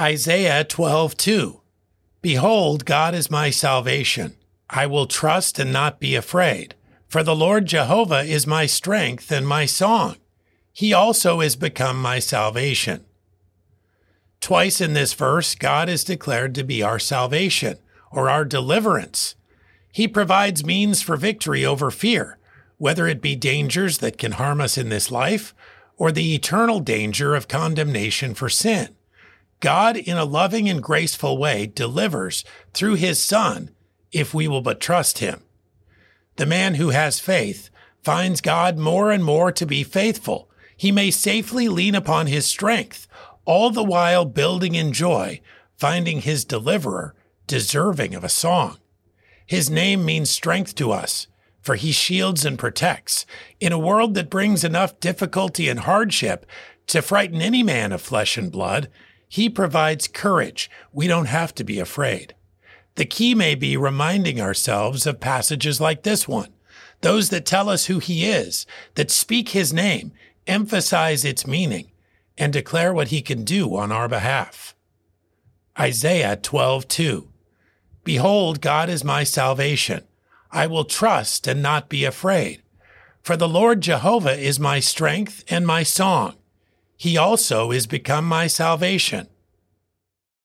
Isaiah 12:2 Behold, God is my salvation. I will trust and not be afraid, for the Lord Jehovah is my strength and my song. He also is become my salvation. Twice in this verse, God is declared to be our salvation or our deliverance. He provides means for victory over fear, whether it be dangers that can harm us in this life or the eternal danger of condemnation for sin. God, in a loving and graceful way, delivers through his Son if we will but trust him. The man who has faith finds God more and more to be faithful. He may safely lean upon his strength, all the while building in joy, finding his deliverer deserving of a song. His name means strength to us, for he shields and protects. In a world that brings enough difficulty and hardship to frighten any man of flesh and blood, he provides courage. We don't have to be afraid. The key may be reminding ourselves of passages like this one, those that tell us who he is, that speak his name, emphasize its meaning, and declare what he can do on our behalf. Isaiah 12:2 Behold, God is my salvation. I will trust and not be afraid. For the Lord Jehovah is my strength and my song. He also is become my salvation.